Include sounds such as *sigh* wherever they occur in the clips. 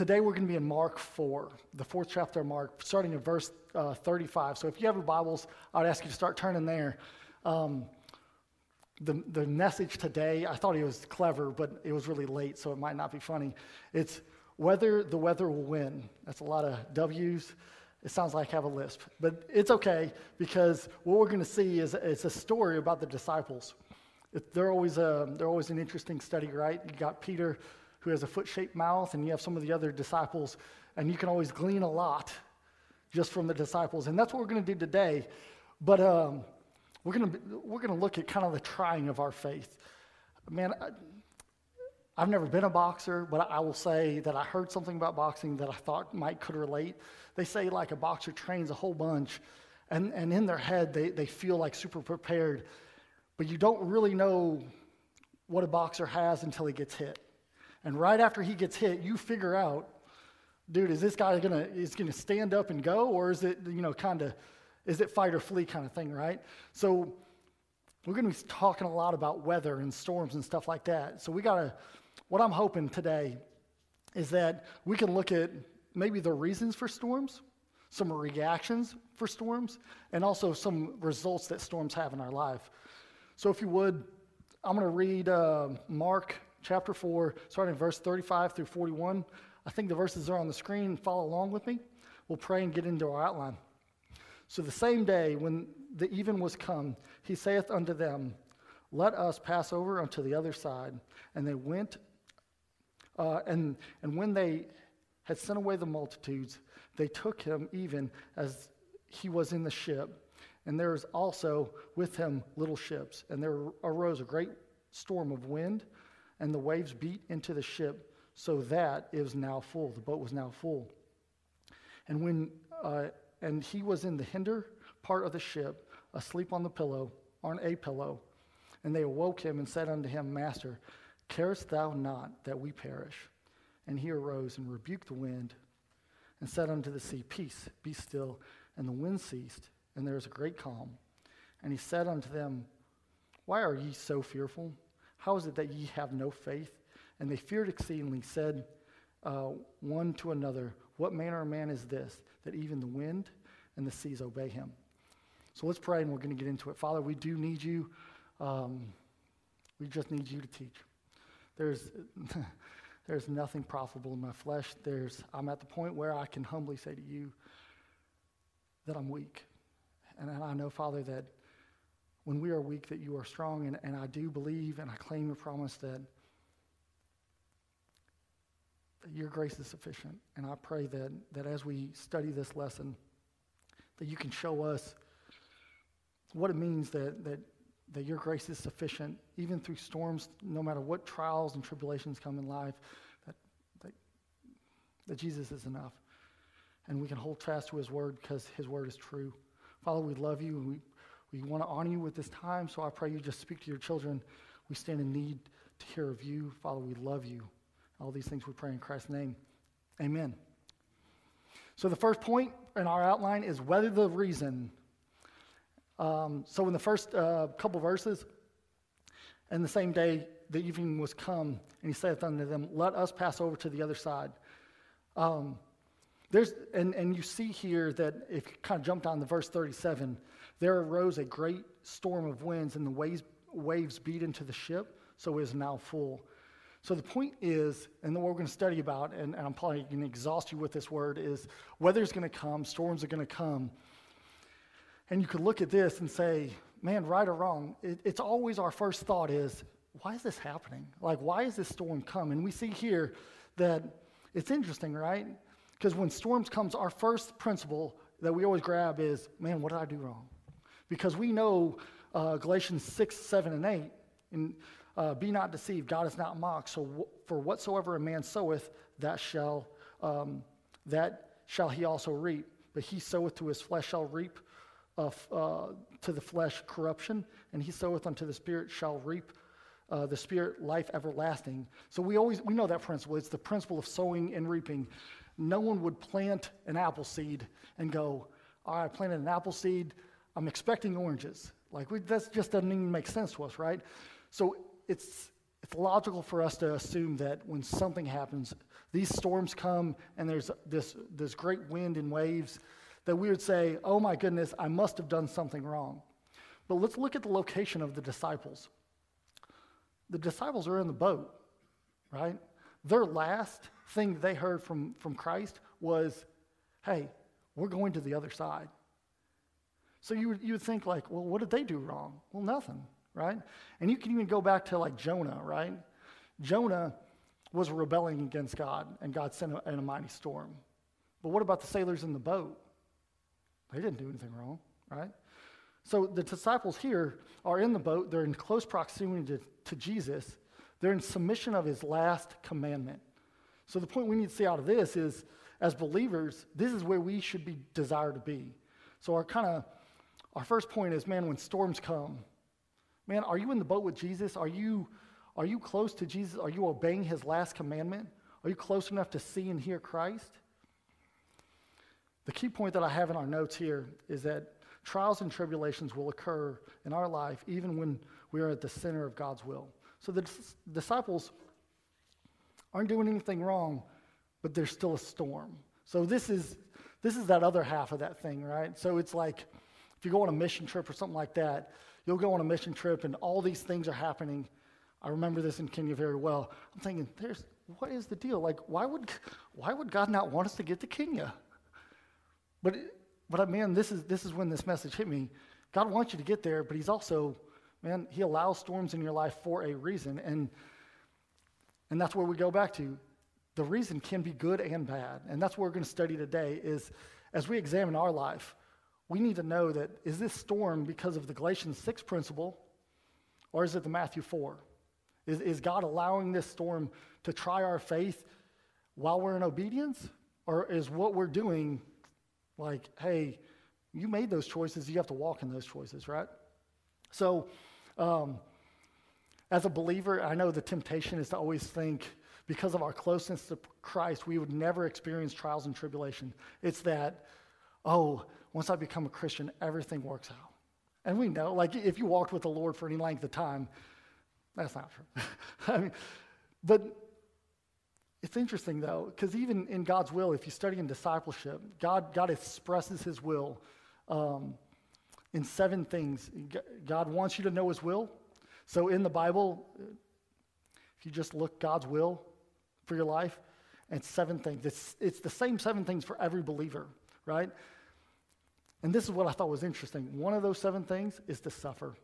today we're going to be in Mark 4, the fourth chapter of Mark, starting in verse uh, 35. So if you have your Bibles, I'd ask you to start turning there. Um, the, the message today, I thought it was clever, but it was really late, so it might not be funny. It's whether the weather will win. That's a lot of W's. It sounds like I have a lisp, but it's okay because what we're going to see is it's a story about the disciples. They're, always a, they're always an interesting study, right? You got Peter, who has a foot shaped mouth, and you have some of the other disciples, and you can always glean a lot just from the disciples. And that's what we're going to do today. But um, we're going to we're going to look at kind of the trying of our faith. Man, I, I've never been a boxer, but I will say that I heard something about boxing that I thought might could relate. They say like a boxer trains a whole bunch, and, and in their head they, they feel like super prepared, but you don't really know what a boxer has until he gets hit. And right after he gets hit, you figure out, dude, is this guy gonna is gonna stand up and go, or is it you know kind of is it fight or flee kind of thing, right? So we're to be talking a lot about weather and storms and stuff like that. So we got to, what I'm hoping today is that we can look at maybe the reasons for storms, some reactions for storms, and also some results that storms have in our life. So if you would, I'm going to read uh, Mark chapter 4, starting verse 35 through 41. I think the verses are on the screen. Follow along with me. We'll pray and get into our outline. So the same day, when the even was come, he saith unto them, Let us pass over unto the other side. And they went, uh, and, and when they had sent away the multitudes, they took him even as he was in the ship. And there was also with him little ships. And there arose a great storm of wind, and the waves beat into the ship, so that it was now full. The boat was now full. And when uh, and he was in the hinder part of the ship, asleep on the pillow, on a pillow. And they awoke him and said unto him, Master, carest thou not that we perish? And he arose and rebuked the wind and said unto the sea, Peace, be still. And the wind ceased, and there was a great calm. And he said unto them, Why are ye so fearful? How is it that ye have no faith? And they feared exceedingly, said uh, one to another, What manner of man is this, that even the wind and the seas obey him? So let's pray and we're going to get into it. Father, we do need you. Um, we just need you to teach. There's, *laughs* there's nothing profitable in my flesh. There's, I'm at the point where I can humbly say to you that I'm weak. And I know, Father, that when we are weak, that you are strong. And, and I do believe and I claim your promise that that your grace is sufficient. And I pray that, that as we study this lesson, that you can show us what it means that, that, that your grace is sufficient, even through storms, no matter what trials and tribulations come in life, that, that, that Jesus is enough. And we can hold fast to his word because his word is true. Father, we love you and we, we want to honor you with this time. So I pray you just speak to your children. We stand in need to hear of you. Father, we love you. All these things we pray in Christ's name. Amen. So, the first point in our outline is whether the reason. Um, so, in the first uh, couple verses, and the same day the evening was come, and he saith unto them, Let us pass over to the other side. Um, there's, and, and you see here that if you kind of jump down to verse 37, there arose a great storm of winds, and the waves, waves beat into the ship, so it is now full. So the point is, and what we're going to study about, and, and I'm probably going to exhaust you with this word, is weather's going to come, storms are going to come. And you could look at this and say, man, right or wrong, it, it's always our first thought is, why is this happening? Like, why is this storm come? And we see here that it's interesting, right? Because when storms comes, our first principle that we always grab is, man, what did I do wrong? Because we know uh, Galatians 6, 7, and 8. And uh, be not deceived, God is not mocked. So w- for whatsoever a man soweth, that shall um, that shall he also reap. But he soweth to his flesh shall reap uh, uh, to the flesh corruption, and he soweth unto the spirit shall reap uh, the spirit life everlasting. So we always we know that principle. It's the principle of sowing and reaping. No one would plant an apple seed and go, "All right, I planted an apple seed. I'm expecting oranges." Like that just doesn't even make sense to us, right? So it's, it's logical for us to assume that when something happens, these storms come and there's this, this great wind and waves, that we would say, oh my goodness, I must have done something wrong. But let's look at the location of the disciples. The disciples are in the boat, right? Their last thing they heard from, from Christ was, hey, we're going to the other side. So you would, you would think, like, well, what did they do wrong? Well, nothing, right? And you can even go back to like Jonah, right? Jonah was rebelling against God, and God sent a, a mighty storm. But what about the sailors in the boat? They didn't do anything wrong, right? So the disciples here are in the boat, they're in close proximity to, to Jesus, they're in submission of his last commandment. So the point we need to see out of this is as believers, this is where we should be desired to be. So our kind of our first point is, man, when storms come, man, are you in the boat with Jesus? Are you are you close to Jesus? Are you obeying his last commandment? Are you close enough to see and hear Christ? The key point that I have in our notes here is that trials and tribulations will occur in our life even when we are at the center of God's will. So the disciples aren't doing anything wrong, but there's still a storm. So this is this is that other half of that thing, right? So it's like if you go on a mission trip or something like that, you'll go on a mission trip and all these things are happening. I remember this in Kenya very well. I'm thinking, there's what is the deal? Like, why would why would God not want us to get to Kenya? But but man, this is this is when this message hit me. God wants you to get there, but He's also, man, He allows storms in your life for a reason, and and that's where we go back to. The reason can be good and bad, and that's what we're going to study today. Is as we examine our life, we need to know that is this storm because of the Galatians six principle, or is it the Matthew four? Is, is God allowing this storm to try our faith while we're in obedience? Or is what we're doing like, hey, you made those choices, you have to walk in those choices, right? So, um, as a believer, I know the temptation is to always think because of our closeness to Christ, we would never experience trials and tribulation. It's that, oh, once I become a Christian, everything works out. And we know, like, if you walked with the Lord for any length of time, that's not true. *laughs* I mean, but it's interesting though, because even in God's will, if you study in discipleship, God, God expresses his will um, in seven things. God wants you to know his will. So in the Bible, if you just look God's will for your life, and seven things. It's, it's the same seven things for every believer, right? And this is what I thought was interesting. One of those seven things is to suffer.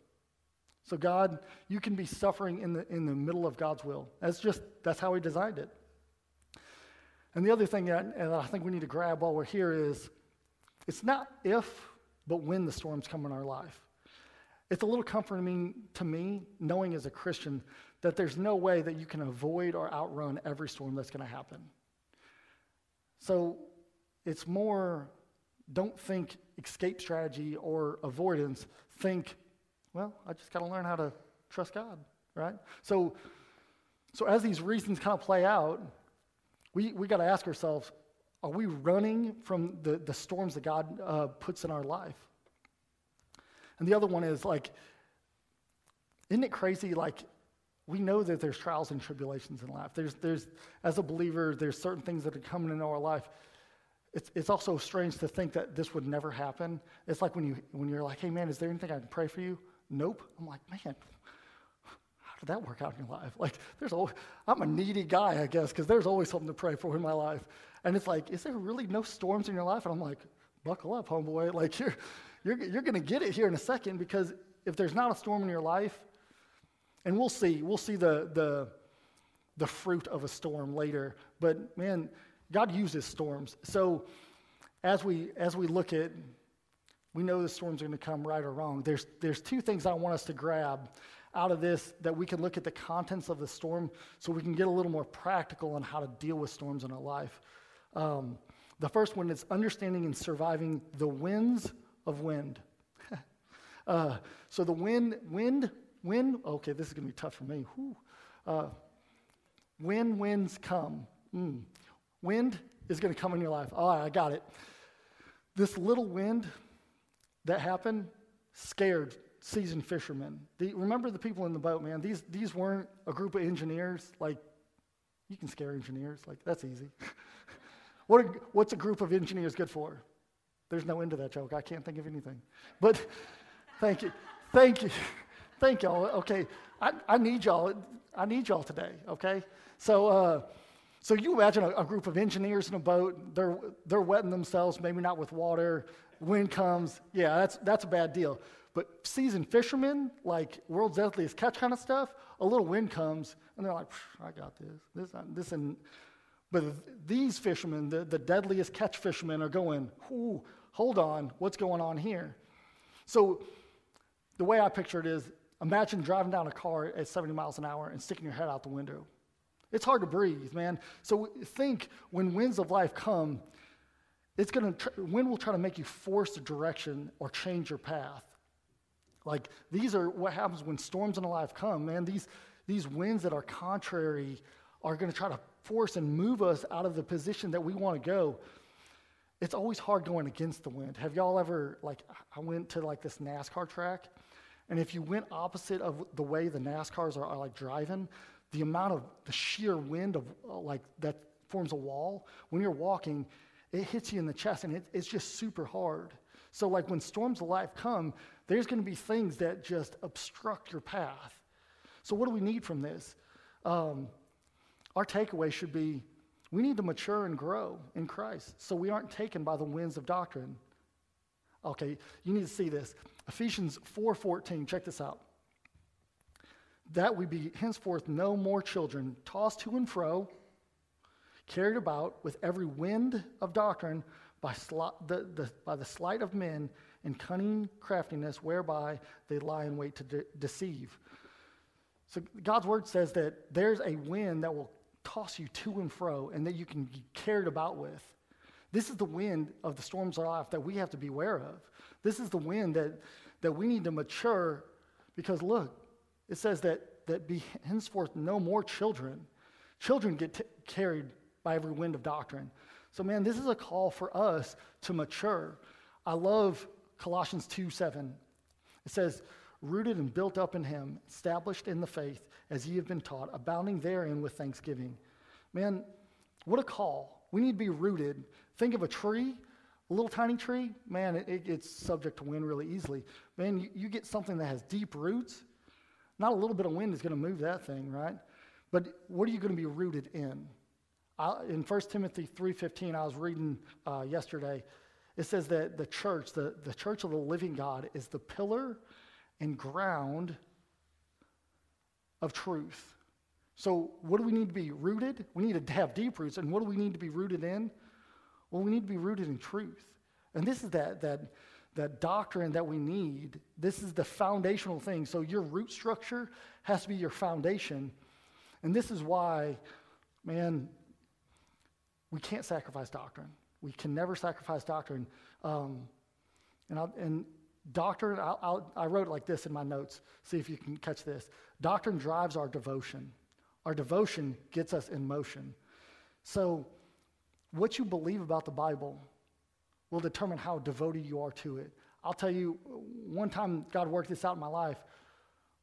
So God, you can be suffering in the, in the middle of God's will. That's just, that's how he designed it. And the other thing that I think we need to grab while we're here is it's not if, but when the storms come in our life. It's a little comforting to me, knowing as a Christian, that there's no way that you can avoid or outrun every storm that's going to happen. So it's more, don't think escape strategy or avoidance. Think, well, I just got to learn how to trust God, right? So, so as these reasons kind of play out, we, we got to ask ourselves are we running from the, the storms that God uh, puts in our life? And the other one is like, isn't it crazy? Like, we know that there's trials and tribulations in life. There's, there's, as a believer, there's certain things that are coming into our life. It's, it's also strange to think that this would never happen. It's like when, you, when you're like, hey, man, is there anything I can pray for you? Nope. I'm like, man, how did that work out in your life? Like, there's always, I'm a needy guy, I guess, because there's always something to pray for in my life. And it's like, is there really no storms in your life? And I'm like, buckle up, homeboy. Like, *laughs* you're, you're, you're going to get it here in a second because if there's not a storm in your life, and we'll see, we'll see the, the, the fruit of a storm later. But man, God uses storms. So as we, as we look at, we know the storms are going to come right or wrong. There's, there's two things I want us to grab out of this that we can look at the contents of the storm so we can get a little more practical on how to deal with storms in our life. Um, the first one is understanding and surviving the winds of wind. *laughs* uh, so the wind, wind, wind, okay, this is going to be tough for me. Uh, when winds come, mm. wind is going to come in your life. All right, I got it. This little wind that happened scared seasoned fishermen. The, remember the people in the boat, man. These, these weren't a group of engineers. Like, you can scare engineers. Like, that's easy. *laughs* what what's a group of engineers good for? There's no end to that joke. I can't think of anything. But thank you. Thank you. Thank y'all. Okay. I, I need y'all. I need y'all today. Okay. So, uh, so you imagine a, a, group of engineers in a boat. They're, they're wetting themselves, maybe not with water. Wind comes. Yeah, that's, that's a bad deal. But seasoned fishermen, like world's deadliest catch kind of stuff, a little wind comes, and they're like, I got this. This, this and, but these fishermen, the, the deadliest catch fishermen, are going, Ooh, hold on, what's going on here? So the way I picture it is imagine driving down a car at 70 miles an hour and sticking your head out the window. It's hard to breathe, man. So think when winds of life come, it's going to wind will try to make you force the direction or change your path. Like these are what happens when storms in life come, man. These these winds that are contrary are going to try to force and move us out of the position that we want to go it's always hard going against the wind. Have y'all ever, like, I went to like this NASCAR track, and if you went opposite of the way the NASCARs are, are like driving, the amount of the sheer wind of uh, like that forms a wall, when you're walking, it hits you in the chest and it, it's just super hard. So, like, when storms of life come, there's going to be things that just obstruct your path. So, what do we need from this? Um, our takeaway should be we need to mature and grow in Christ so we aren't taken by the winds of doctrine. Okay, you need to see this. Ephesians 4:14, check this out. That we be henceforth no more children, tossed to and fro, carried about with every wind of doctrine by, the, the, by the sleight of men and cunning craftiness whereby they lie in wait to de- deceive. So God's word says that there's a wind that will toss you to and fro and that you can be carried about with. This is the wind of the storms of life that we have to be aware of. This is the wind that, that we need to mature because look, it says that, that be henceforth no more children. Children get t- carried by every wind of doctrine. So, man, this is a call for us to mature. I love Colossians 2 7. It says, rooted and built up in him, established in the faith as ye have been taught, abounding therein with thanksgiving. Man, what a call. We need to be rooted. Think of a tree, a little tiny tree, man, it, it, it's subject to wind really easily. Man, you, you get something that has deep roots, not a little bit of wind is going to move that thing, right? But what are you going to be rooted in? I, in 1 Timothy 3.15, I was reading uh, yesterday, it says that the church, the, the church of the living God, is the pillar and ground of truth. So, what do we need to be rooted? We need to have deep roots. And what do we need to be rooted in? Well, we need to be rooted in truth. And this is that, that, that doctrine that we need. This is the foundational thing. So, your root structure has to be your foundation. And this is why, man, we can't sacrifice doctrine. We can never sacrifice doctrine. Um, and, and Doctrine, I'll, I'll, i wrote like this in my notes. See if you can catch this. Doctrine drives our devotion. Our devotion gets us in motion. So, what you believe about the Bible will determine how devoted you are to it. I'll tell you, one time God worked this out in my life.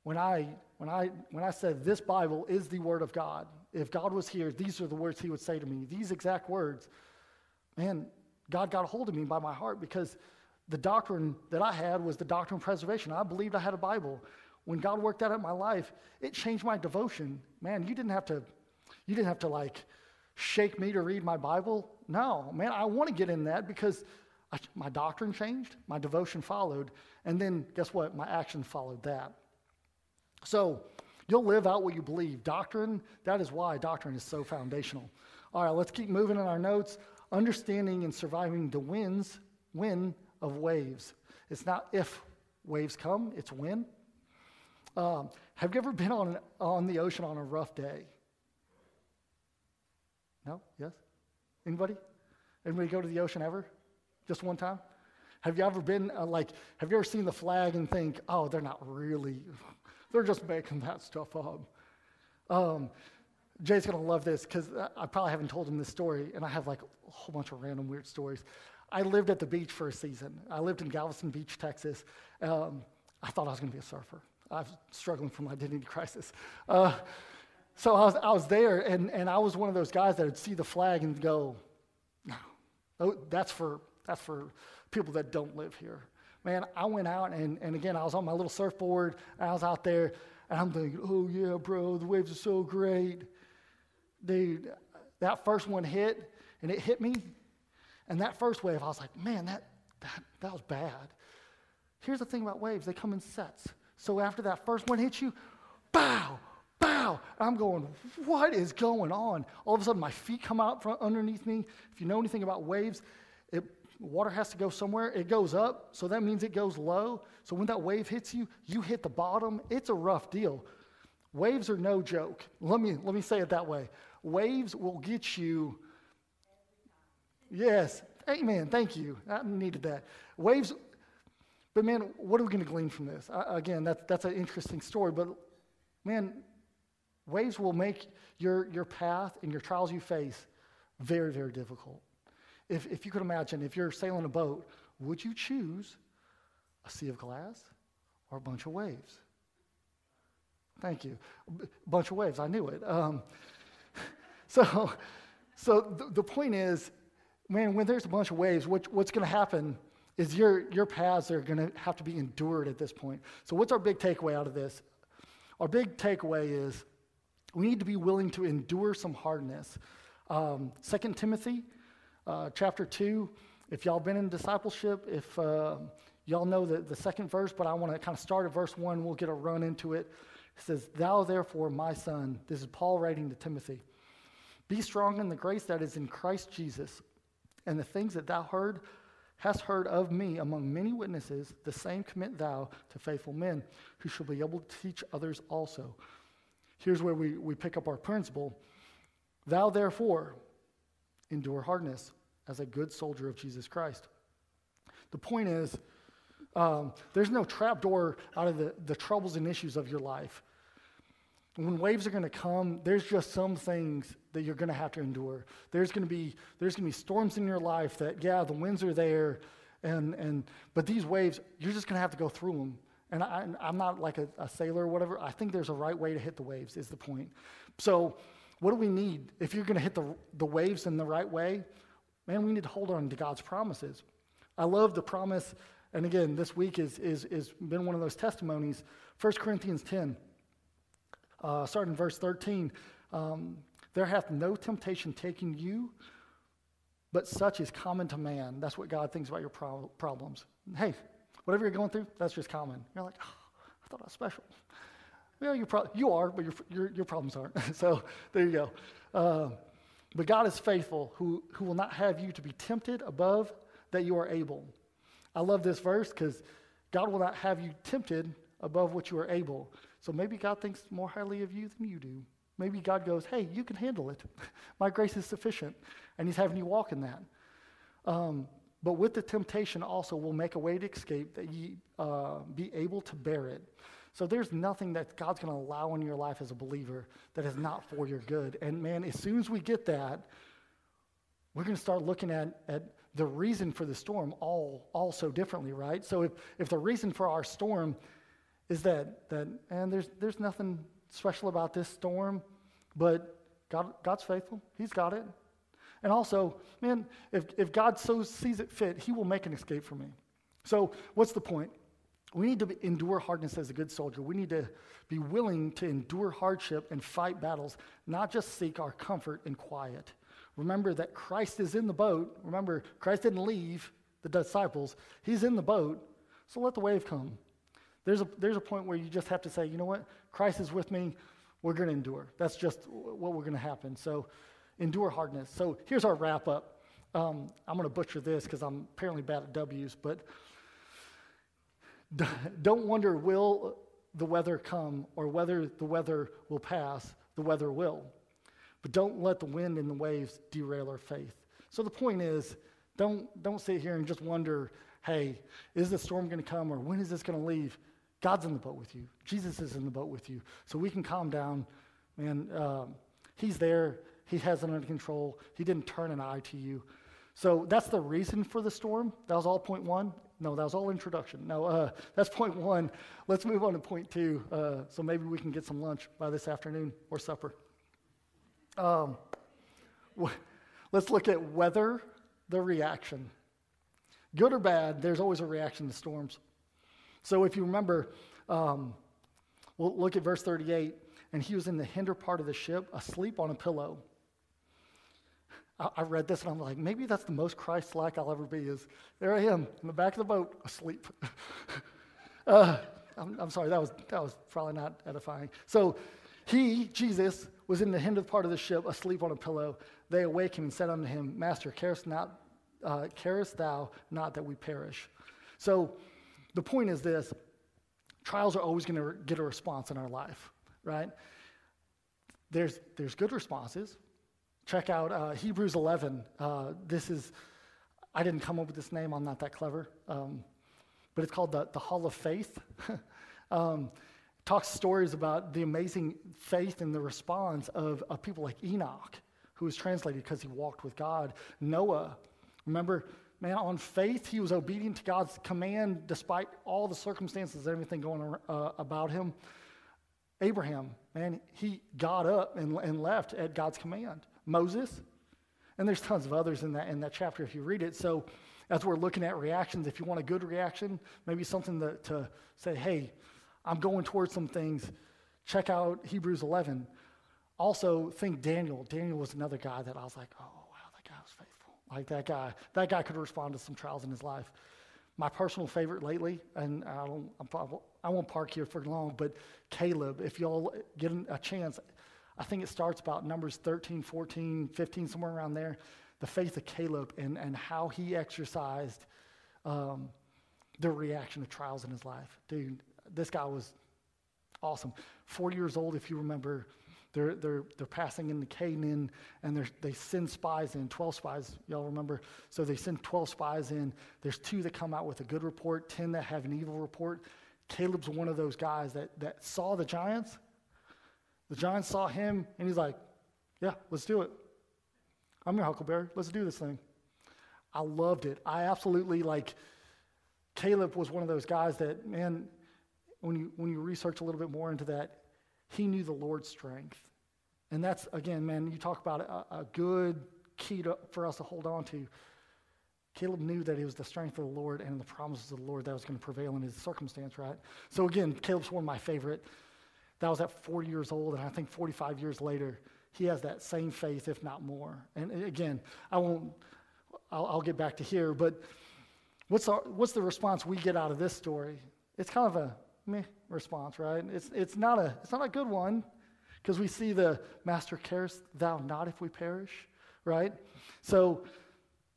When I, when I, when I said, This Bible is the Word of God, if God was here, these are the words He would say to me, these exact words. Man, God got a hold of me by my heart because the doctrine that I had was the doctrine of preservation. I believed I had a Bible. When God worked that out in my life, it changed my devotion. Man, you didn't have to, you didn't have to like shake me to read my Bible. No, man, I want to get in that because I, my doctrine changed, my devotion followed, and then guess what? My action followed that. So you'll live out what you believe. Doctrine, that is why doctrine is so foundational. All right, let's keep moving in our notes. Understanding and surviving the winds, win of waves. It's not if waves come, it's when. Um, have you ever been on, on the ocean on a rough day? No? Yes? Anybody? Anybody go to the ocean ever? Just one time? Have you ever been uh, like, have you ever seen the flag and think, oh, they're not really, they're just making that stuff up? Um, Jay's gonna love this because I probably haven't told him this story, and I have like a whole bunch of random weird stories. I lived at the beach for a season. I lived in Galveston Beach, Texas. Um, I thought I was going to be a surfer. I was struggling from my identity *laughs* crisis. Uh, so I was, I was there, and, and I was one of those guys that would see the flag and go, no, oh, that's for, that's for people that don't live here. Man, I went out, and, and again, I was on my little surfboard, and I was out there, and I'm thinking, oh, yeah, bro, the waves are so great. Dude, that first one hit, and it hit me, and that first wave, I was like, man, that, that, that was bad. Here's the thing about waves they come in sets. So after that first one hits you, bow, bow. I'm going, what is going on? All of a sudden, my feet come out from underneath me. If you know anything about waves, it, water has to go somewhere. It goes up, so that means it goes low. So when that wave hits you, you hit the bottom. It's a rough deal. Waves are no joke. Let me, let me say it that way. Waves will get you. Yes, amen. Thank you. I needed that. Waves but man, what are we going to glean from this? Uh, again, that's, that's an interesting story, but man, waves will make your, your path and your trials you face very, very difficult. If, if you could imagine, if you're sailing a boat, would you choose a sea of glass or a bunch of waves? Thank you. A bunch of waves, I knew it. Um, *laughs* so so the, the point is, man, when there's a bunch of waves, what, what's going to happen is your, your paths are going to have to be endured at this point. So, what's our big takeaway out of this? Our big takeaway is we need to be willing to endure some hardness. Um, 2 Timothy uh, chapter 2, if y'all been in discipleship, if uh, y'all know the, the second verse, but I want to kind of start at verse 1, we'll get a run into it. It says, Thou therefore, my son, this is Paul writing to Timothy, be strong in the grace that is in Christ Jesus, and the things that thou heard hast heard of me among many witnesses, the same commit thou to faithful men who shall be able to teach others also. Here's where we, we pick up our principle. Thou therefore endure hardness as a good soldier of Jesus Christ. The point is, um, there's no trapdoor out of the, the troubles and issues of your life. When waves are going to come, there's just some things that you're going to have to endure. There's going to be there's going to be storms in your life that yeah, the winds are there, and and but these waves, you're just going to have to go through them. And I, am not like a, a sailor or whatever. I think there's a right way to hit the waves. Is the point. So, what do we need if you're going to hit the the waves in the right way? Man, we need to hold on to God's promises. I love the promise, and again, this week is is is been one of those testimonies. 1 Corinthians 10 uh, starting verse 13. Um, there hath no temptation taken you, but such is common to man. That's what God thinks about your pro- problems. Hey, whatever you're going through, that's just common. You're like, oh, I thought I was special. Well, you, pro- you are, but your, your, your problems aren't. *laughs* so there you go. Uh, but God is faithful, who, who will not have you to be tempted above that you are able. I love this verse because God will not have you tempted above what you are able. So maybe God thinks more highly of you than you do. Maybe God goes, hey, you can handle it. *laughs* My grace is sufficient. And He's having you walk in that. Um, but with the temptation also will make a way to escape that ye uh, be able to bear it. So there's nothing that God's going to allow in your life as a believer that is not for your good. And man, as soon as we get that, we're going to start looking at, at the reason for the storm all, all so differently, right? So if, if the reason for our storm is that, that and there's, there's nothing special about this storm, but God, God's faithful. He's got it. And also, man, if, if God so sees it fit, He will make an escape for me. So, what's the point? We need to endure hardness as a good soldier. We need to be willing to endure hardship and fight battles, not just seek our comfort and quiet. Remember that Christ is in the boat. Remember, Christ didn't leave the disciples, He's in the boat. So let the wave come. There's a, there's a point where you just have to say, you know what? Christ is with me. We're going to endure. That's just what we're going to happen. So endure hardness. So here's our wrap up. Um, I'm going to butcher this because I'm apparently bad at W's, but don't wonder will the weather come or whether the weather will pass. The weather will. But don't let the wind and the waves derail our faith. So the point is, don't, don't sit here and just wonder, hey, is the storm going to come or when is this going to leave? God's in the boat with you. Jesus is in the boat with you. So we can calm down. Man, um, He's there. He has it under control. He didn't turn an eye to you. So that's the reason for the storm. That was all point one. No, that was all introduction. No, uh, that's point one. Let's move on to point two. Uh, so maybe we can get some lunch by this afternoon or supper. Um, let's look at weather, the reaction. Good or bad, there's always a reaction to storms. So if you remember, um, we'll look at verse 38. And he was in the hinder part of the ship, asleep on a pillow. I, I read this and I'm like, maybe that's the most Christ like I'll ever be is there I am in the back of the boat, asleep. *laughs* uh, I'm, I'm, sorry, that was, that was probably not edifying. So he, Jesus, was in the hinder part of the ship, asleep on a pillow. They awake him and said unto him, Master, carest, not, uh, carest thou not that we perish? So the point is this trials are always going to get a response in our life, right? There's, there's good responses. Check out uh, Hebrews 11. Uh, this is, I didn't come up with this name, I'm not that clever, um, but it's called the, the Hall of Faith. *laughs* um, talks stories about the amazing faith and the response of, of people like Enoch, who was translated because he walked with God. Noah, remember, man, on faith, he was obedient to God's command despite all the circumstances and everything going uh, about him. Abraham, man, he got up and, and left at God's command. Moses, and there's tons of others in that, in that chapter if you read it. So, as we're looking at reactions, if you want a good reaction, maybe something to, to say, hey, I'm going towards some things, check out Hebrews 11. Also, think Daniel. Daniel was another guy that I was like, oh, wow, that guy was faithful. Like that guy, that guy could respond to some trials in his life. My personal favorite lately, and I, don't, I'm, I won't park here for long, but Caleb, if y'all get a chance, I think it starts about Numbers 13, 14, 15, somewhere around there. The faith of Caleb and, and how he exercised um, the reaction to trials in his life. Dude, this guy was awesome. 40 years old, if you remember, they're, they're, they're passing into Canaan and they send spies in, 12 spies, y'all remember? So they send 12 spies in. There's two that come out with a good report, 10 that have an evil report. Caleb's one of those guys that, that saw the giants. The giants saw him and he's like, Yeah, let's do it. I'm your Huckleberry. Let's do this thing. I loved it. I absolutely like Caleb was one of those guys that, man, when you, when you research a little bit more into that, he knew the Lord's strength. And that's, again, man, you talk about a, a good key to, for us to hold on to. Caleb knew that it was the strength of the Lord and the promises of the Lord that was going to prevail in his circumstance, right? So, again, Caleb's one of my favorite. That was at 40 years old, and I think 45 years later, he has that same faith, if not more. And again, I won't, I'll, I'll get back to here, but what's, our, what's the response we get out of this story? It's kind of a meh response, right? It's, it's, not, a, it's not a good one because we see the Master cares thou not if we perish, right? So,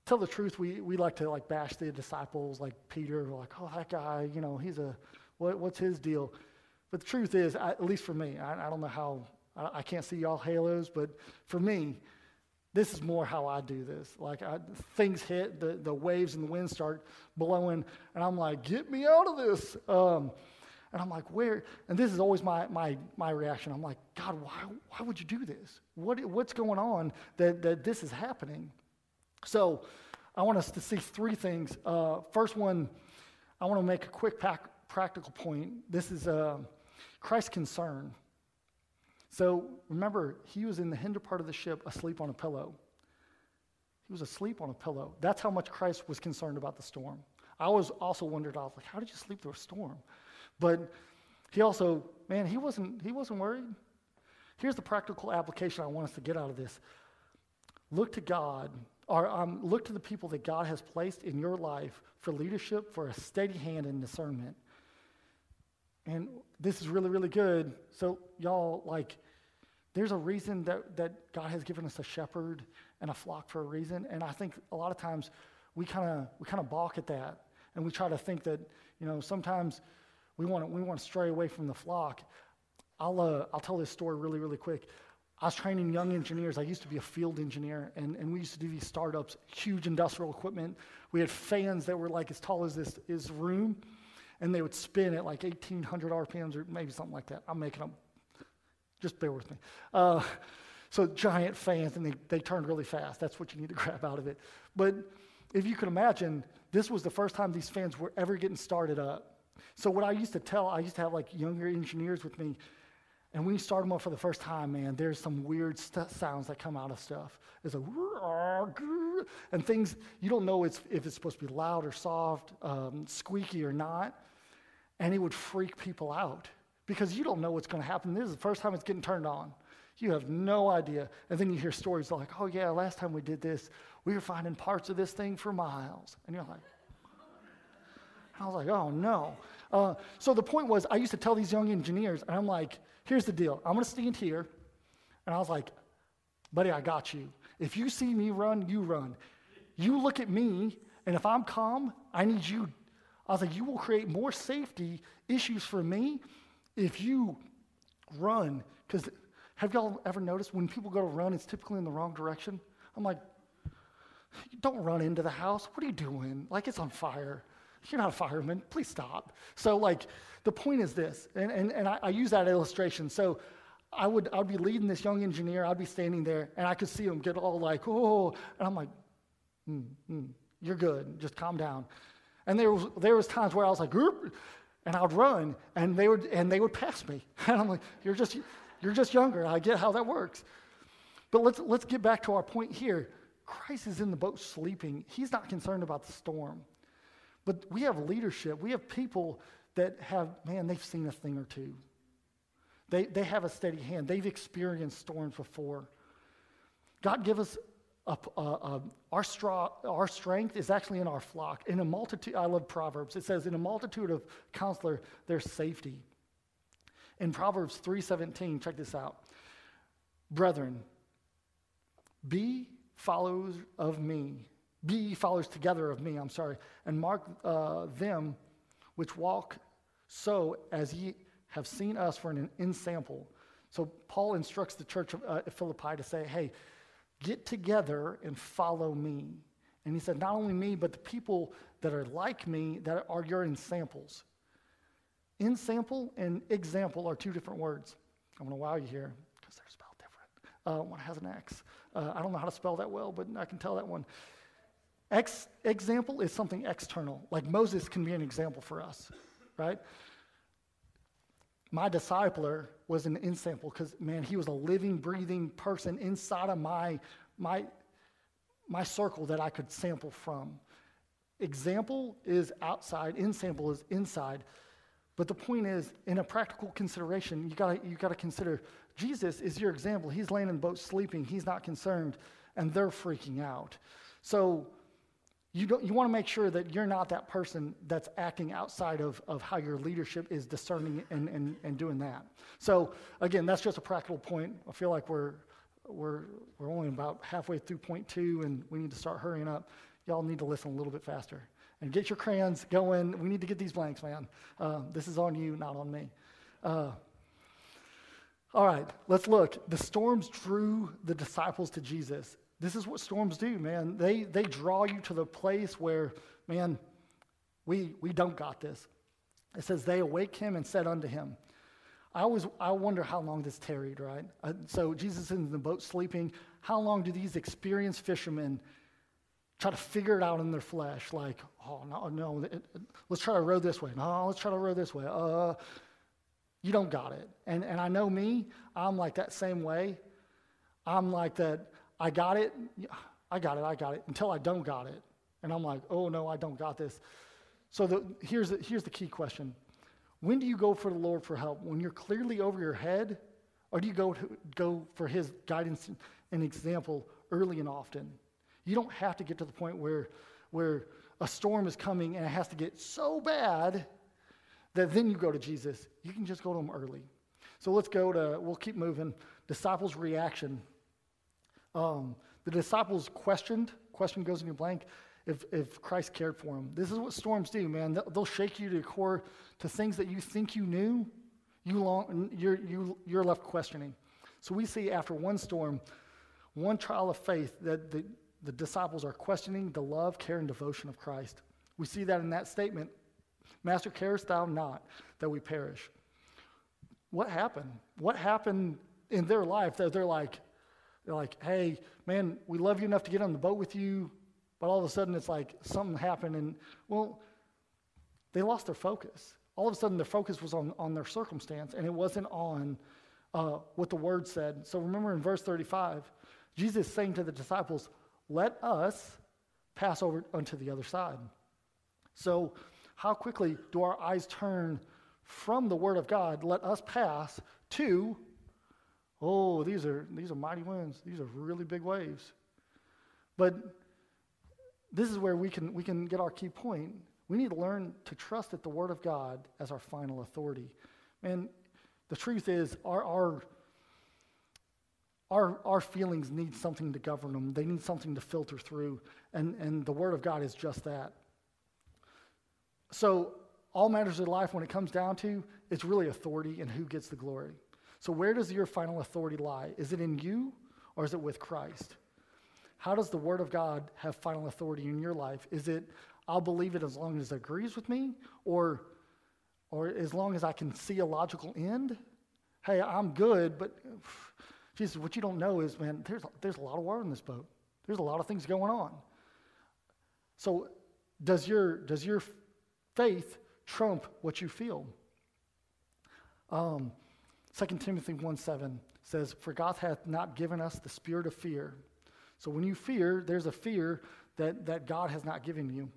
tell the truth, we, we like to like bash the disciples like Peter, We're like, oh, that guy, you know, he's a, what, what's his deal? But the truth is, I, at least for me, I, I don't know how, I, I, can't see y'all halos, but for me, this is more how I do this. Like I, things hit, the, the waves and the wind start blowing, and I'm like, get me out of this. Um, and I'm like, where? And this is always my, my, my reaction. I'm like, God, why, why would you do this? What, what's going on that, that this is happening? So I want us to see three things. Uh, first one, I want to make a quick pack, practical point. This is uh, Christ's concern. So remember, he was in the hinder part of the ship asleep on a pillow. He was asleep on a pillow. That's how much Christ was concerned about the storm. I always also wondered, I was like, how did you sleep through a storm? But he also, man, he wasn't, he wasn't worried. Here's the practical application I want us to get out of this. Look to God, or um, look to the people that God has placed in your life for leadership, for a steady hand and discernment. And this is really, really good. So, y'all, like, there's a reason that, that God has given us a shepherd and a flock for a reason. And I think a lot of times we kind of we kind of balk at that, and we try to think that you know sometimes we want to we want to stray away from the flock. I'll uh, I'll tell this story really really quick. I was training young engineers. I used to be a field engineer, and, and we used to do these startups, huge industrial equipment. We had fans that were like as tall as this, this room, and they would spin at like 1,800 RPMs or maybe something like that. I'm making them. Just bear with me. Uh, so giant fans, and they, they turned really fast. That's what you need to *laughs* grab out of it. But if you could imagine, this was the first time these fans were ever getting started up. So what I used to tell, I used to have like younger engineers with me, and when you start them up for the first time, man, there's some weird st- sounds that come out of stuff. It's a and things you don't know it's, if it's supposed to be loud or soft, um, squeaky or not, and it would freak people out because you don't know what's going to happen. This is the first time it's getting turned on. You have no idea. And then you hear stories like, oh, yeah, last time we did this, we were finding parts of this thing for miles. And you're like, I was like, oh, no. Uh, so the point was, I used to tell these young engineers, and I'm like, here's the deal. I'm going to stand here. And I was like, buddy, I got you. If you see me run, you run. You look at me, and if I'm calm, I need you. I was like, you will create more safety issues for me if you run. Because have y'all ever noticed when people go to run, it's typically in the wrong direction? I'm like, don't run into the house. What are you doing? Like it's on fire. You're not a fireman. Please stop. So, like, the point is this, and, and, and I, I use that illustration. So, I would, I would be leading this young engineer. I'd be standing there, and I could see him get all like, oh, and I'm like, mm, mm, you're good. Just calm down. And there was, there was times where I was like, and I'd run, and they would, and they would pass me. *laughs* And I'm like, you're just, you're just younger. I get how that works. But let's, let's get back to our point here. Christ is in the boat sleeping. He's not concerned about the storm. But we have leadership. We have people that have, man, they've seen a thing or two. They, they have a steady hand. They've experienced storms before. God give us a, a, a, our, straw, our strength is actually in our flock. In a multitude, I love Proverbs. It says, in a multitude of counselor, there's safety. In Proverbs 3:17, check this out. Brethren, be followers of me. Be followers together of me, I'm sorry, and mark uh, them which walk so as ye have seen us for an ensample. So Paul instructs the church of uh, Philippi to say, hey, get together and follow me. And he said, not only me, but the people that are like me that are your ensamples. Ensample and example are two different words. I'm going to wow you here because they're spelled different. Uh, one has an X. Uh, I don't know how to spell that well, but I can tell that one. Ex- example is something external. Like Moses can be an example for us, right? My discipler was an ensample because, man, he was a living, breathing person inside of my, my, my circle that I could sample from. Example is outside, ensample is inside. But the point is, in a practical consideration, you gotta, you got to consider Jesus is your example. He's laying in the boat sleeping. He's not concerned, and they're freaking out. So you, don't, you want to make sure that you're not that person that's acting outside of, of how your leadership is discerning and, and, and doing that. So again, that's just a practical point. I feel like we're, we're, we're only about halfway through point two, and we need to start hurrying up. Y'all need to listen a little bit faster and get your crayons going. We need to get these blanks, man. Uh, this is on you, not on me. Uh, all right, let's look. The storms drew the disciples to Jesus. This is what storms do, man. They, they draw you to the place where, man, we, we don't got this. It says, they awake him and said unto him. I always I wonder how long this tarried, right? Uh, so Jesus is in the boat sleeping. How long do these experienced fishermen try to figure it out in their flesh, like, oh, no, no, it, it, let's try to row this way. No, let's try to row this way. Uh, you don't got it. And, and I know me, I'm like that same way. I'm like that, I got it, I got it, I got it, until I don't got it. And I'm like, oh, no, I don't got this. So the, here's, the, here's the key question When do you go for the Lord for help? When you're clearly over your head, or do you go, to, go for His guidance and example early and often? You don't have to get to the point where, where a storm is coming and it has to get so bad that then you go to Jesus. You can just go to him early. So let's go to, we'll keep moving. Disciples' reaction. Um, the disciples questioned, question goes in your blank, if, if Christ cared for them. This is what storms do, man. They'll shake you to the core to things that you think you knew, you long, you're, you, you're left questioning. So we see after one storm, one trial of faith, that the, the disciples are questioning the love, care, and devotion of Christ. We see that in that statement Master, carest thou not that we perish? What happened? What happened in their life that they're like, they're like, hey, man, we love you enough to get on the boat with you. but all of a sudden it's like something happened and, well, they lost their focus. All of a sudden their focus was on, on their circumstance and it wasn't on uh, what the word said. So remember in verse 35, Jesus saying to the disciples, Let us pass over unto the other side. So, how quickly do our eyes turn from the Word of God, let us pass, to, oh, these are, these are mighty winds. These are really big waves. But this is where we can, we can get our key point. We need to learn to trust that the Word of God as our final authority. And the truth is, our, our, our, our feelings need something to govern them, they need something to filter through. And, and the Word of God is just that. So, all matters of life, when it comes down to, it's really authority and who gets the glory. So, where does your final authority lie? Is it in you or is it with Christ? How does the Word of God have final authority in your life? Is it, I'll believe it as long as it agrees with me, or, or as long as I can see a logical end? Hey, I'm good, but *sighs* Jesus, what you don't know is, man, there's, there's a lot of water in this boat. There's a lot of things going on. So, does your, does your faith trump what you feel? Um, 2 Timothy 1 7 says, For God hath not given us the spirit of fear. So when you fear, there's a fear that, that God has not given you,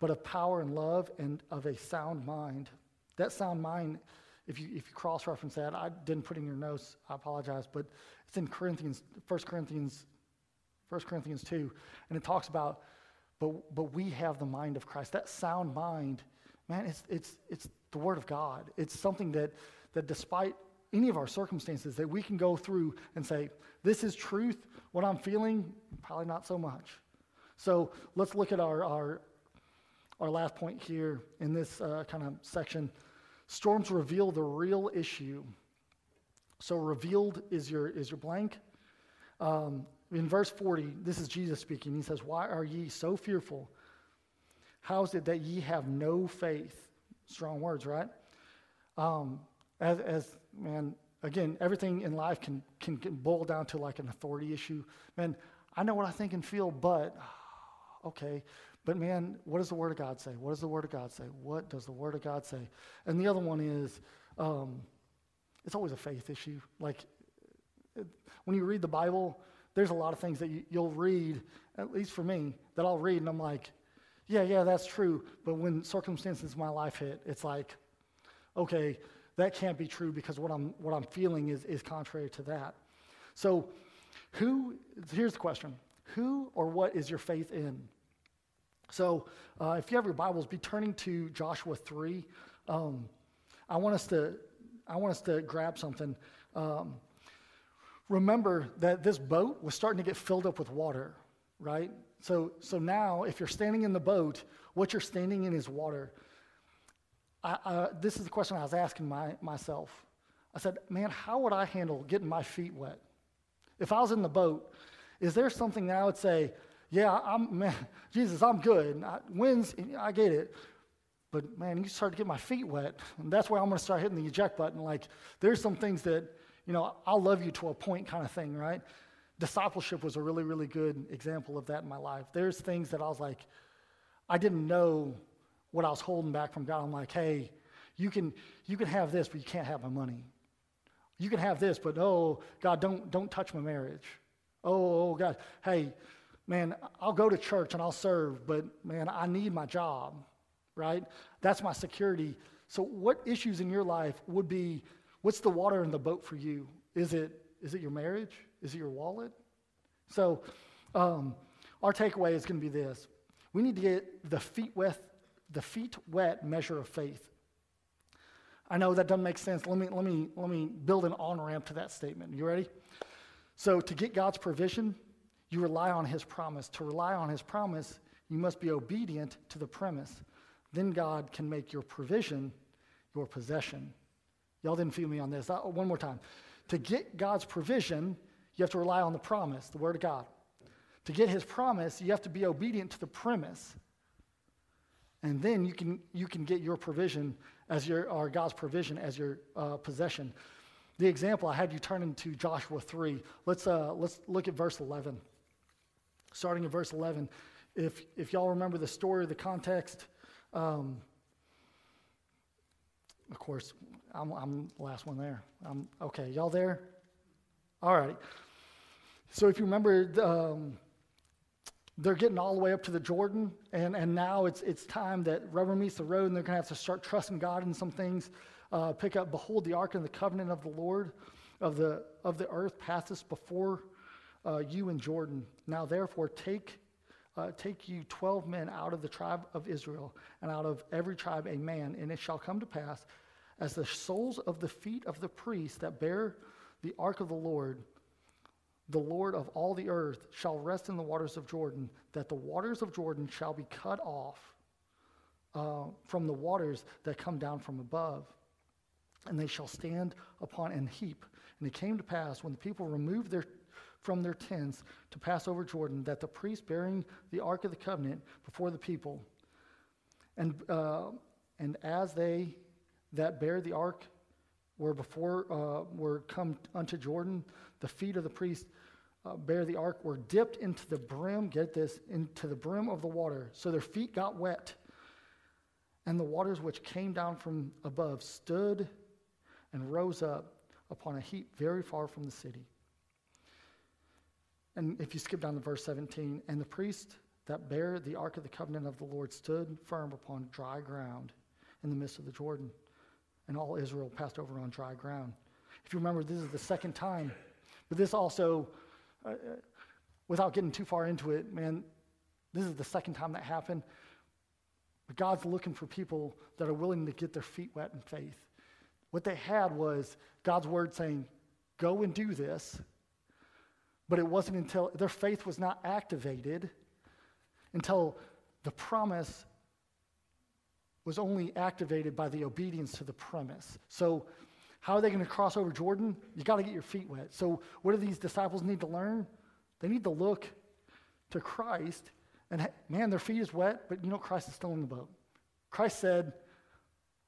but of power and love and of a sound mind. That sound mind, if you, if you cross reference that, I didn't put in your notes, I apologize, but it's in Corinthians, 1 Corinthians, 1 Corinthians 2, and it talks about but, but we have the mind of Christ. That sound mind, man, it's, it's, it's the Word of God. It's something that, that despite any of our circumstances, that we can go through and say, this is truth. What I'm feeling, probably not so much. So let's look at our, our, our last point here in this uh, kind of section. Storms reveal the real issue. So revealed is your, is your blank. Um, in verse 40, this is Jesus speaking. He says, Why are ye so fearful? How is it that ye have no faith? Strong words, right? Um, as, as, man, again, everything in life can, can, boil down to like an authority issue. Man, I know what I think and feel, but, *sighs* okay. But man, what does the Word of God say? What does the Word of God say? What does the Word of God say? And the other one is, um, it's always a faith issue. Like, when you read the Bible, there's a lot of things that you, will read, at least for me, that I'll read and I'm like, yeah, yeah, that's true. But when circumstances in my life hit, it's like, okay, that can't be true because what I'm, what I'm feeling is, is contrary to that. So, who, here's the question Who or what is your faith in? So, uh, if you have your Bibles, be turning to Joshua 3. Um, I want us to, I want us to grab something. Um, remember that this boat was starting to get filled up with water, right? So, so now, if you're standing in the boat, what you're standing in is water. I, uh, this is the question I was asking my, myself. I said, man, how would I handle getting my feet wet? If I was in the boat, is there something that I would say, yeah, I'm, man, *laughs* Jesus, I'm good. I, I get it. But man, you start to get my feet wet, and that's where I'm going to start hitting the eject button. Like, there's some things that you know, I'll love you to a point kind of thing, right? Discipleship was a really, really good example of that in my life. There's things that I was like, I didn't know what I was holding back from God. I'm like, hey, you can, you can have this, but you can't have my money. You can have this, but oh, God, don't, don't touch my marriage. Oh, oh, God, hey, man, I'll go to church and I'll serve, but man, I need my job, right? That's my security. So, what issues in your life would be What's the water in the boat for you? Is it, is it your marriage? Is it your wallet? So, um, our takeaway is going to be this we need to get the feet wet, the feet wet measure of faith. I know that doesn't make sense. Let me, let me, let me build an on ramp to that statement. You ready? So, to get God's provision, you rely on His promise. To rely on His promise, you must be obedient to the premise. Then God can make your provision your possession. Y'all didn't feel me on this. Uh, one more time. To get God's provision, you have to rely on the promise, the Word of God. To get His promise, you have to be obedient to the premise. And then you can, you can get your provision as your, or God's provision as your uh, possession. The example I had you turn into Joshua 3. Let's, uh, let's look at verse 11. Starting at verse 11, if, if y'all remember the story, the context, um, of course, I'm, I'm the last one there. I'm, okay, y'all there? All right. So if you remember, um, they're getting all the way up to the Jordan, and, and now it's, it's time that rubber meets the road, and they're going to have to start trusting God in some things. Uh, pick up, behold, the ark and the covenant of the Lord of the, of the earth passeth before uh, you in Jordan. Now, therefore, take, uh, take you 12 men out of the tribe of Israel, and out of every tribe a man, and it shall come to pass, as the soles of the feet of the priests that bear the ark of the Lord, the Lord of all the earth shall rest in the waters of Jordan, that the waters of Jordan shall be cut off uh, from the waters that come down from above. And they shall stand upon an heap. And it came to pass when the people removed their from their tents to pass over Jordan, that the priests bearing the ark of the covenant before the people, and uh, and as they that bear the ark were before uh, were come unto Jordan, the feet of the priests uh, bear the ark were dipped into the brim. Get this into the brim of the water, so their feet got wet, and the waters which came down from above stood and rose up upon a heap very far from the city. And if you skip down to verse 17, and the priest that bare the ark of the covenant of the Lord stood firm upon dry ground in the midst of the Jordan and all Israel passed over on dry ground. If you remember, this is the second time, but this also, uh, uh, without getting too far into it, man, this is the second time that happened. But God's looking for people that are willing to get their feet wet in faith. What they had was God's word saying, go and do this. But it wasn't until their faith was not activated until the promise was only activated by the obedience to the premise. So, how are they going to cross over Jordan? You got to get your feet wet. So, what do these disciples need to learn? They need to look to Christ, and man, their feet is wet, but you know, Christ is still in the boat. Christ said,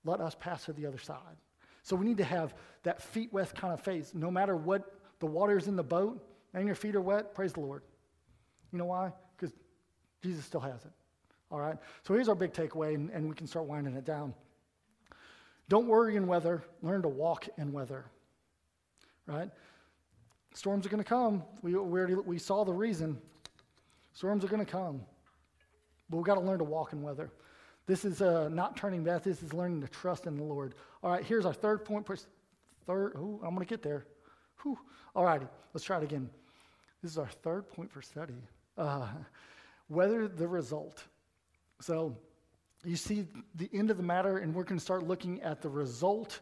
Let us pass to the other side. So, we need to have that feet wet kind of faith. No matter what the water is in the boat and your feet are wet, praise the Lord. You know why? Because Jesus still has it. All right? So here's our big takeaway, and, and we can start winding it down. Don't worry in weather, learn to walk in weather. Right? Storms are going to come. We, we, already, we saw the reason. Storms are going to come. But we've got to learn to walk in weather. This is uh, not turning back. This is learning to trust in the Lord. All right, here's our third point. Third, oh, I'm going to get there. Whew. All righty, let's try it again. This is our third point for study. Uh, the result so you see the end of the matter, and we're going to start looking at the result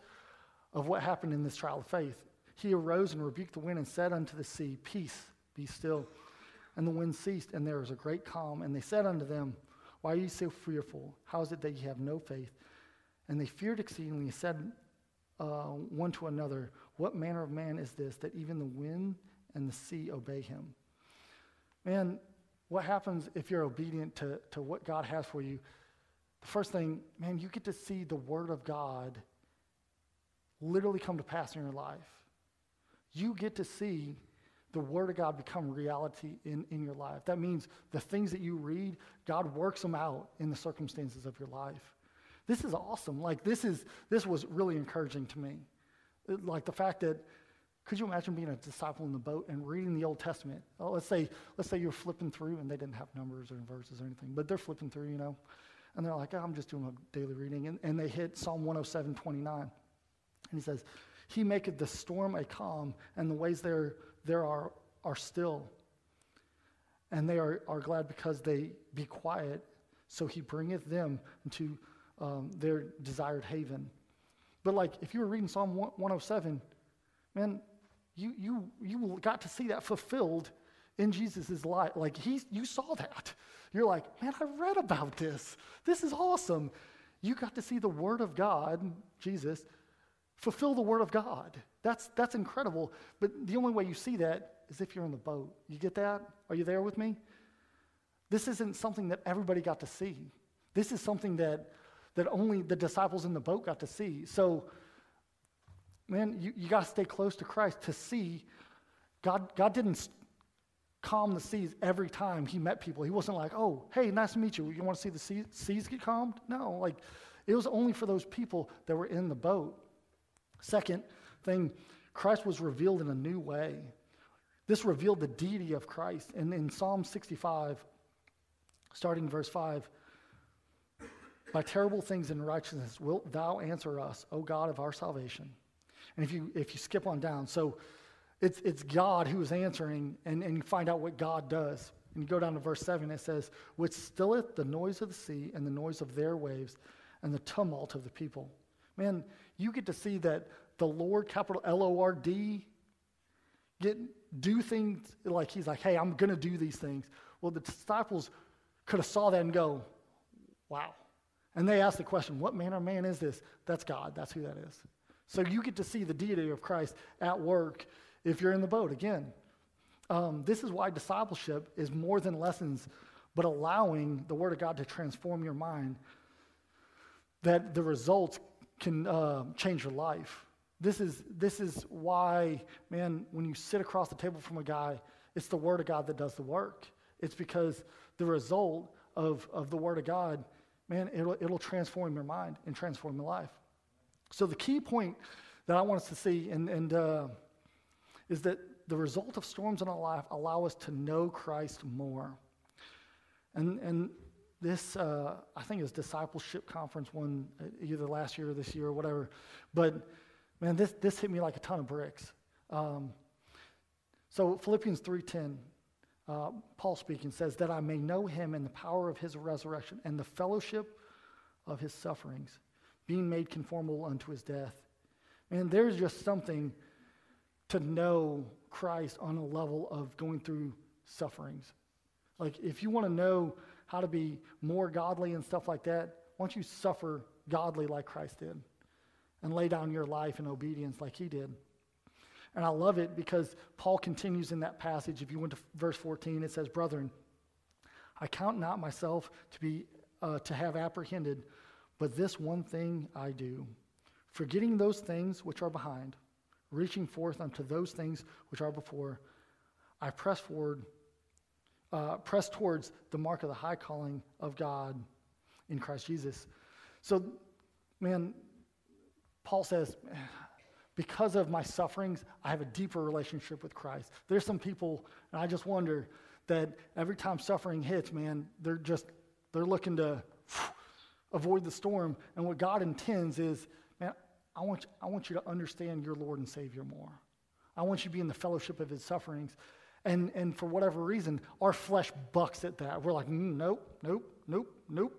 of what happened in this trial of faith. He arose and rebuked the wind and said unto the sea, Peace, be still. And the wind ceased, and there was a great calm. And they said unto them, Why are you so fearful? How is it that ye have no faith? And they feared exceedingly and said uh, one to another, What manner of man is this that even the wind and the sea obey him? Man, what happens if you're obedient to, to what God has for you? The first thing, man, you get to see the Word of God literally come to pass in your life. You get to see the Word of God become reality in, in your life. That means the things that you read, God works them out in the circumstances of your life. This is awesome. Like, this, is, this was really encouraging to me. Like, the fact that could you imagine being a disciple in the boat and reading the Old Testament? Oh, let's say, let's say you're flipping through and they didn't have numbers or verses or anything, but they're flipping through, you know, and they're like, oh, I'm just doing a daily reading, and, and they hit Psalm 107, 29, and he says, He maketh the storm a calm, and the waves there there are are still, and they are, are glad because they be quiet. So He bringeth them into um, their desired haven. But like, if you were reading Psalm 107, man, you, you, you got to see that fulfilled in Jesus' life. Like, he, you saw that. You're like, man, I read about this. This is awesome. You got to see the Word of God, Jesus, fulfill the Word of God. That's, that's incredible. But the only way you see that is if you're in the boat. You get that? Are you there with me? This isn't something that everybody got to see. This is something that, that only the disciples in the boat got to see. So, man, you, you got to stay close to Christ to see God, God didn't calm the seas every time he met people. He wasn't like, oh, hey, nice to meet you. You want to see the seas, get calmed? No, like it was only for those people that were in the boat. Second thing, Christ was revealed in a new way. This revealed the deity of Christ. And in Psalm 65, starting verse 5, by terrible things and righteousness wilt thou answer us, O God of our salvation. And if you if you skip on down, so it's it's God who is answering, and, and you find out what God does. And you go down to verse 7, it says, Which stilleth the noise of the sea and the noise of their waves and the tumult of the people. Man, you get to see that the Lord, capital L O R D, get do things like he's like, hey, I'm gonna do these things. Well, the disciples could have saw that and go, wow. And they asked the question, what manner of man is this? That's God. That's who that is. So you get to see the deity of Christ at work if you're in the boat. Again, um, this is why discipleship is more than lessons, but allowing the Word of God to transform your mind, that the results can uh, change your life. This is, this is why, man, when you sit across the table from a guy, it's the Word of God that does the work. It's because the result of, of the Word of God, man, it'll, it'll transform your mind and transform your life. So, the key point that I want us to see and, and uh, is that the result of storms in our life allow us to know Christ more. And, and this, uh, I think, is discipleship conference one, uh, either last year or this year or whatever. But man, this, this hit me like a ton of bricks. Um, so Philippians 3.10, uh, Paul speaking, says, that I may know him in the power of his resurrection and the fellowship of his sufferings, being made conformable unto his death. Man, there's just something to know Christ on a level of going through sufferings. Like, if you want to know how to be more godly and stuff like that, why don't you suffer godly like Christ did and lay down your life in obedience like he did? And I love it because Paul continues in that passage. If you went to verse 14, it says, Brethren, I count not myself to be uh, to have apprehended, but this one thing I do, forgetting those things which are behind, reaching forth unto those things which are before, I press forward, uh, press towards the mark of the high calling of God in Christ Jesus. So, man, Paul says, because of my sufferings, I have a deeper relationship with Christ. There's some people, and I just wonder that every time suffering hits, man, they're just, they're looking to avoid the storm. And what God intends is, I want, I want you to understand your Lord and Savior more. I want you to be in the fellowship of his sufferings. And, and for whatever reason, our flesh bucks at that. We're like, mm, nope, nope, nope, nope.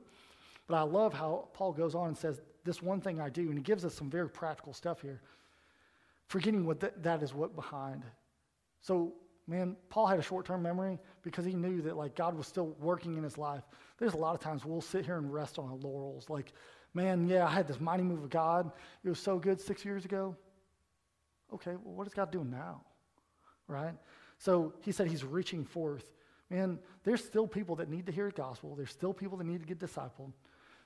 But I love how Paul goes on and says, This one thing I do, and he gives us some very practical stuff here, forgetting what th- that is what behind. So, man, Paul had a short term memory because he knew that like God was still working in his life. There's a lot of times we'll sit here and rest on our laurels. Like, man, yeah, I had this mighty move of God. It was so good six years ago. Okay, well, what is God doing now? Right? So he said he's reaching forth. Man, there's still people that need to hear the gospel. There's still people that need to get discipled.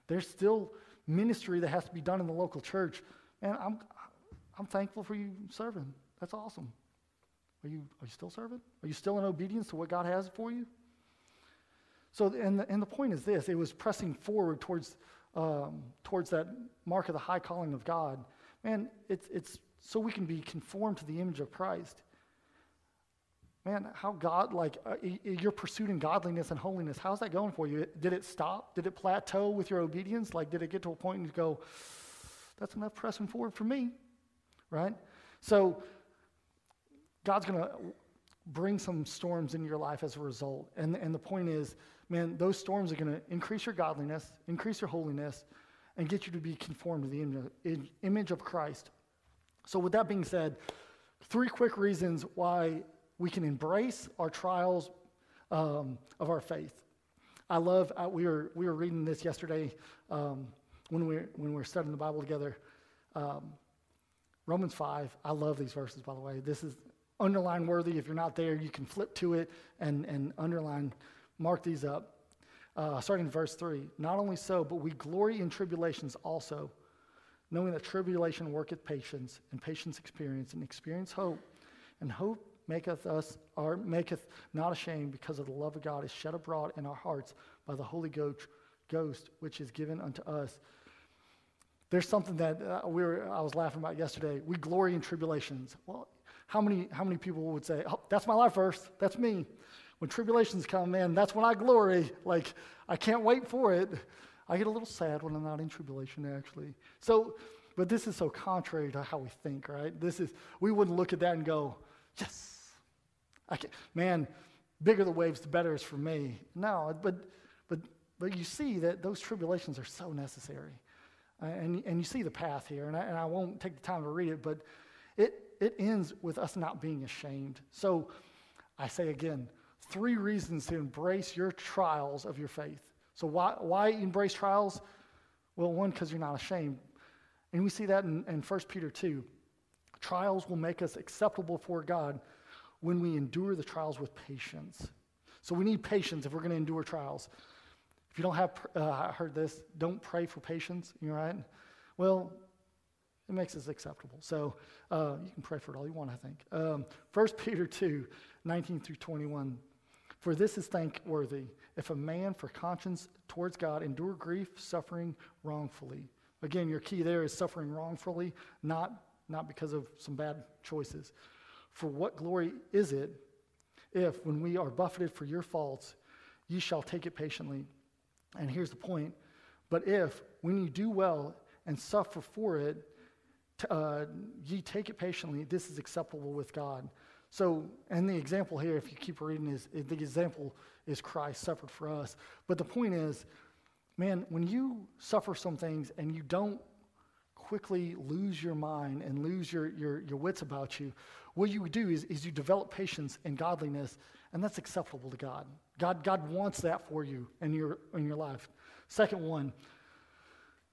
There's still ministry that has to be done in the local church. Man, I'm, I'm thankful for you serving. That's awesome. Are you, are you still serving? Are you still in obedience to what God has for you? So, and the, and the point is this it was pressing forward towards um, towards that mark of the high calling of God, man, it's, it's so we can be conformed to the image of Christ. Man, how God, like, uh, you're pursuing godliness and holiness. How's that going for you? Did it stop? Did it plateau with your obedience? Like, did it get to a point and you go, that's enough pressing forward for me, right? So, God's going to bring some storms in your life as a result. And, and the point is, man, those storms are going to increase your godliness, increase your holiness, and get you to be conformed to the image of Christ. So, with that being said, three quick reasons why we can embrace our trials um, of our faith. I love, uh, we, were, we were reading this yesterday um, when, we, when we were studying the Bible together. Um, Romans 5, I love these verses, by the way. This is underline worthy. If you're not there, you can flip to it and, and underline Mark these up. Uh, starting in verse 3. Not only so, but we glory in tribulations also, knowing that tribulation worketh patience, and patience experience, and experience hope, and hope maketh us or maketh not ashamed because of the love of God is shed abroad in our hearts by the Holy Ghost, which is given unto us. There's something that uh, we were, I was laughing about yesterday. We glory in tribulations. Well, how many, how many people would say, oh, that's my life verse, that's me. When tribulations come, man, that's when I glory. Like, I can't wait for it. I get a little sad when I'm not in tribulation, actually. So, but this is so contrary to how we think, right? This is, we wouldn't look at that and go, yes, I can, man, bigger the waves, the better is for me. No, but, but, but you see that those tribulations are so necessary. And, and you see the path here, and I, and I won't take the time to read it, but it, it ends with us not being ashamed. So I say again, three reasons to embrace your trials of your faith. So why, why embrace trials? Well, one, because you're not ashamed. And we see that in, in 1 Peter 2. Trials will make us acceptable for God when we endure the trials with patience. So we need patience if we're going to endure trials. If you don't have, uh, heard this, don't pray for patience, you right? Well, it makes us acceptable. So uh, you can pray for it all you want, I think. Um, 1 Peter 2, 19 through 21. For this is thankworthy if a man for conscience towards God endure grief, suffering wrongfully. Again, your key there is suffering wrongfully, not, not because of some bad choices. For what glory is it if, when we are buffeted for your faults, ye shall take it patiently? And here's the point. But if, when you do well and suffer for it, uh, ye take it patiently, this is acceptable with God. So, and the example here, if you keep reading, is the example is Christ suffered for us. But the point is, man, when you suffer some things and you don't quickly lose your mind and lose your, your, your wits about you, what you do is, is you develop patience and godliness, and that's acceptable to God. God, God wants that for you in your, in your life. Second one,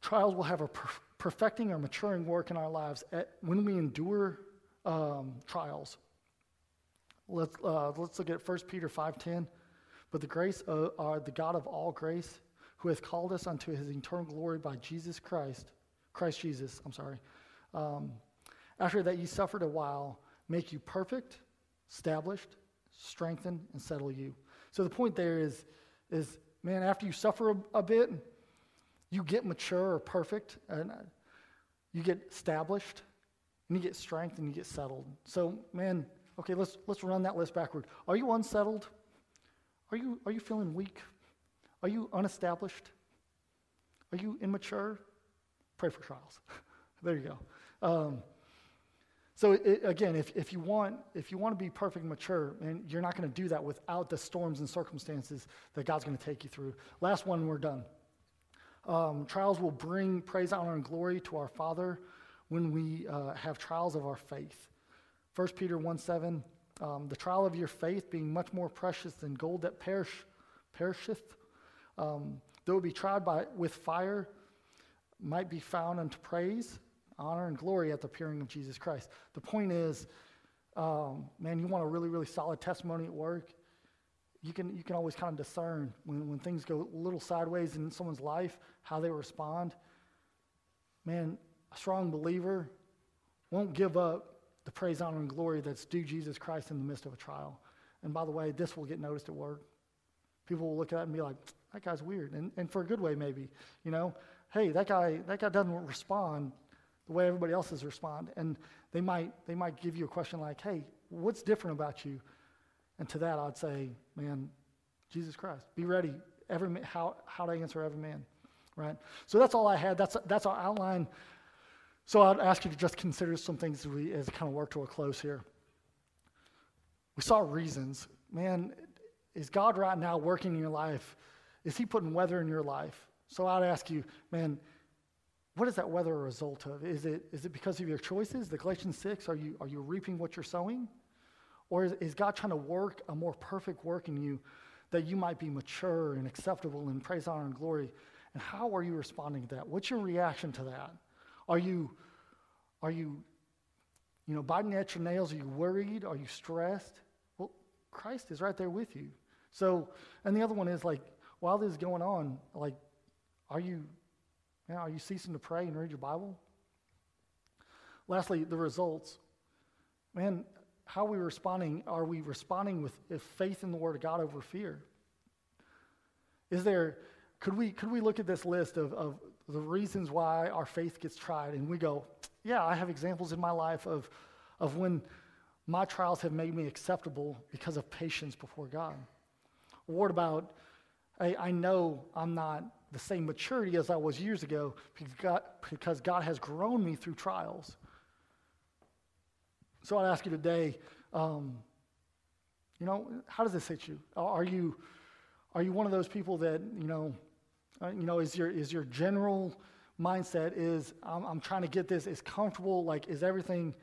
trials will have a per- perfecting or maturing work in our lives at, when we endure um, trials. Let's, uh, let's look at 1 Peter 5.10. But the grace of, uh, the God of all grace, who hath called us unto his eternal glory by Jesus Christ, Christ Jesus, I'm sorry, um, after that ye suffered a while, make you perfect, established, strengthen, and settle you. So the point there is, is man, after you suffer a, a bit, you get mature or perfect, and uh, you get established, and you get strength, and you get settled. So, man, okay, let's let's run that list backward. Are you unsettled? Are you are you feeling weak? Are you unestablished? Are you immature? Pray for trials. *laughs* there you go. Um, so it, again, if, if, you want, if you want to be perfect and mature, and you're not going to do that without the storms and circumstances that God's going to take you through. Last one, we're done. Um, trials will bring praise, honor, and glory to our Father when we uh, have trials of our faith. 1 Peter 1 7, um, the trial of your faith being much more precious than gold that perish, perisheth, um, though it be tried by, with fire, might be found unto praise honor and glory at the appearing of Jesus Christ. The point is, um, man, you want a really, really solid testimony at work. You can, you can always kind of discern when, when things go a little sideways in someone's life, how they respond. Man, a strong believer won't give up the praise, honor, and glory that's due Jesus Christ in the midst of a trial. And by the way, this will get noticed at work. People will look at it and be like, that guy's weird. And, and for a good way, maybe. You know, hey, that guy, that guy doesn't respond the way everybody else has responded. And they might, they might give you a question like, hey, what's different about you? And to that, I'd say, man, Jesus Christ. Be ready every how, how to answer every man, right? So that's all I had. That's, that's our outline. So I'd ask you to just consider some things as we as kind of work to a close here. We saw reasons. Man, is God right now working in your life? Is he putting weather in your life? So I'd ask you, man, what is that weather a result of? Is it, is it because of your choices? The Galatians 6, are you, are you reaping what you're sowing? Or is, is God trying to work a more perfect work in you that you might be mature and acceptable in praise, honor, and glory? And how are you responding to that? What's your reaction to that? Are you, are you, you know, biting at your nails? Are you worried? Are you stressed? Well, Christ is right there with you. So, and the other one is like, while this is going on, like, are you now, are you ceasing to pray and read your Bible? Lastly, the results. Man, how are we responding? Are we responding with faith in the Word of God over fear? Is there, could we, could we look at this list of, of the reasons why our faith gets tried and we go, yeah, I have examples in my life of, of when my trials have made me acceptable because of patience before God? What about, I, I know I'm not the same maturity as I was years ago because God, because God has grown me through trials. So I'd ask you today, um, you know, how does this hit you? Are you, are you one of those people that, you know, uh, you know, is your, is your general mindset is I'm, I'm trying to get this as comfortable, like is everything,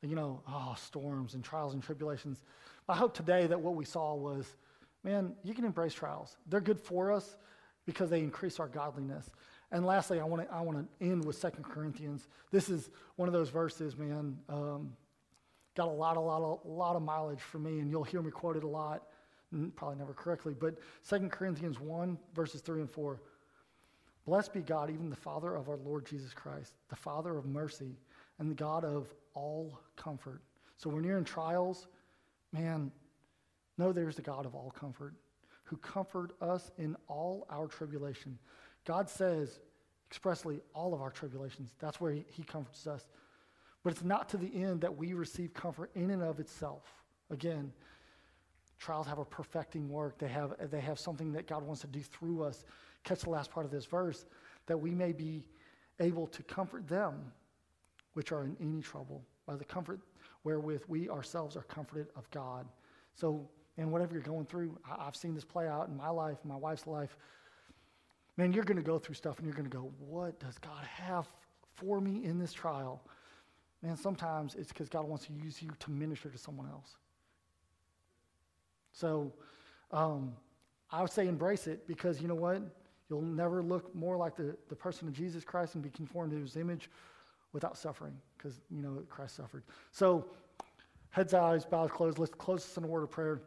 you know, oh, storms and trials and tribulations. I hope today that what we saw was, man, you can embrace trials. They're good for us because they increase our godliness. And lastly, I want to I want to end with Second Corinthians. This is one of those verses, man. Um, got a lot, a lot, a lot of mileage for me, and you'll hear me quoted a lot probably never correctly, but 2 Corinthians 1, verses 3 and 4. Blessed be God, even the Father of our Lord Jesus Christ, the Father of mercy, and the God of all comfort. So when you're in trials, man, know there's the God of all comfort who comfort us in all our tribulation. God says expressly all of our tribulations. That's where he, he comforts us. But it's not to the end that we receive comfort in and of itself. Again, Trials have a perfecting work. They have, they have something that God wants to do through us. Catch the last part of this verse that we may be able to comfort them which are in any trouble by the comfort wherewith we ourselves are comforted of God. So, and whatever you're going through, I, have seen this play out in my life, my wife's life. Man, you're going to go through stuff and you're going to go, what does God have for me in this trial? Man, sometimes it's because God wants to use you to minister to someone else. So um, I would say embrace it because you know what? You'll never look more like the, the person of Jesus Christ and be conformed to his image without suffering because, you know, Christ suffered. So heads, eyes, bows closed. Let's close this in a word of prayer.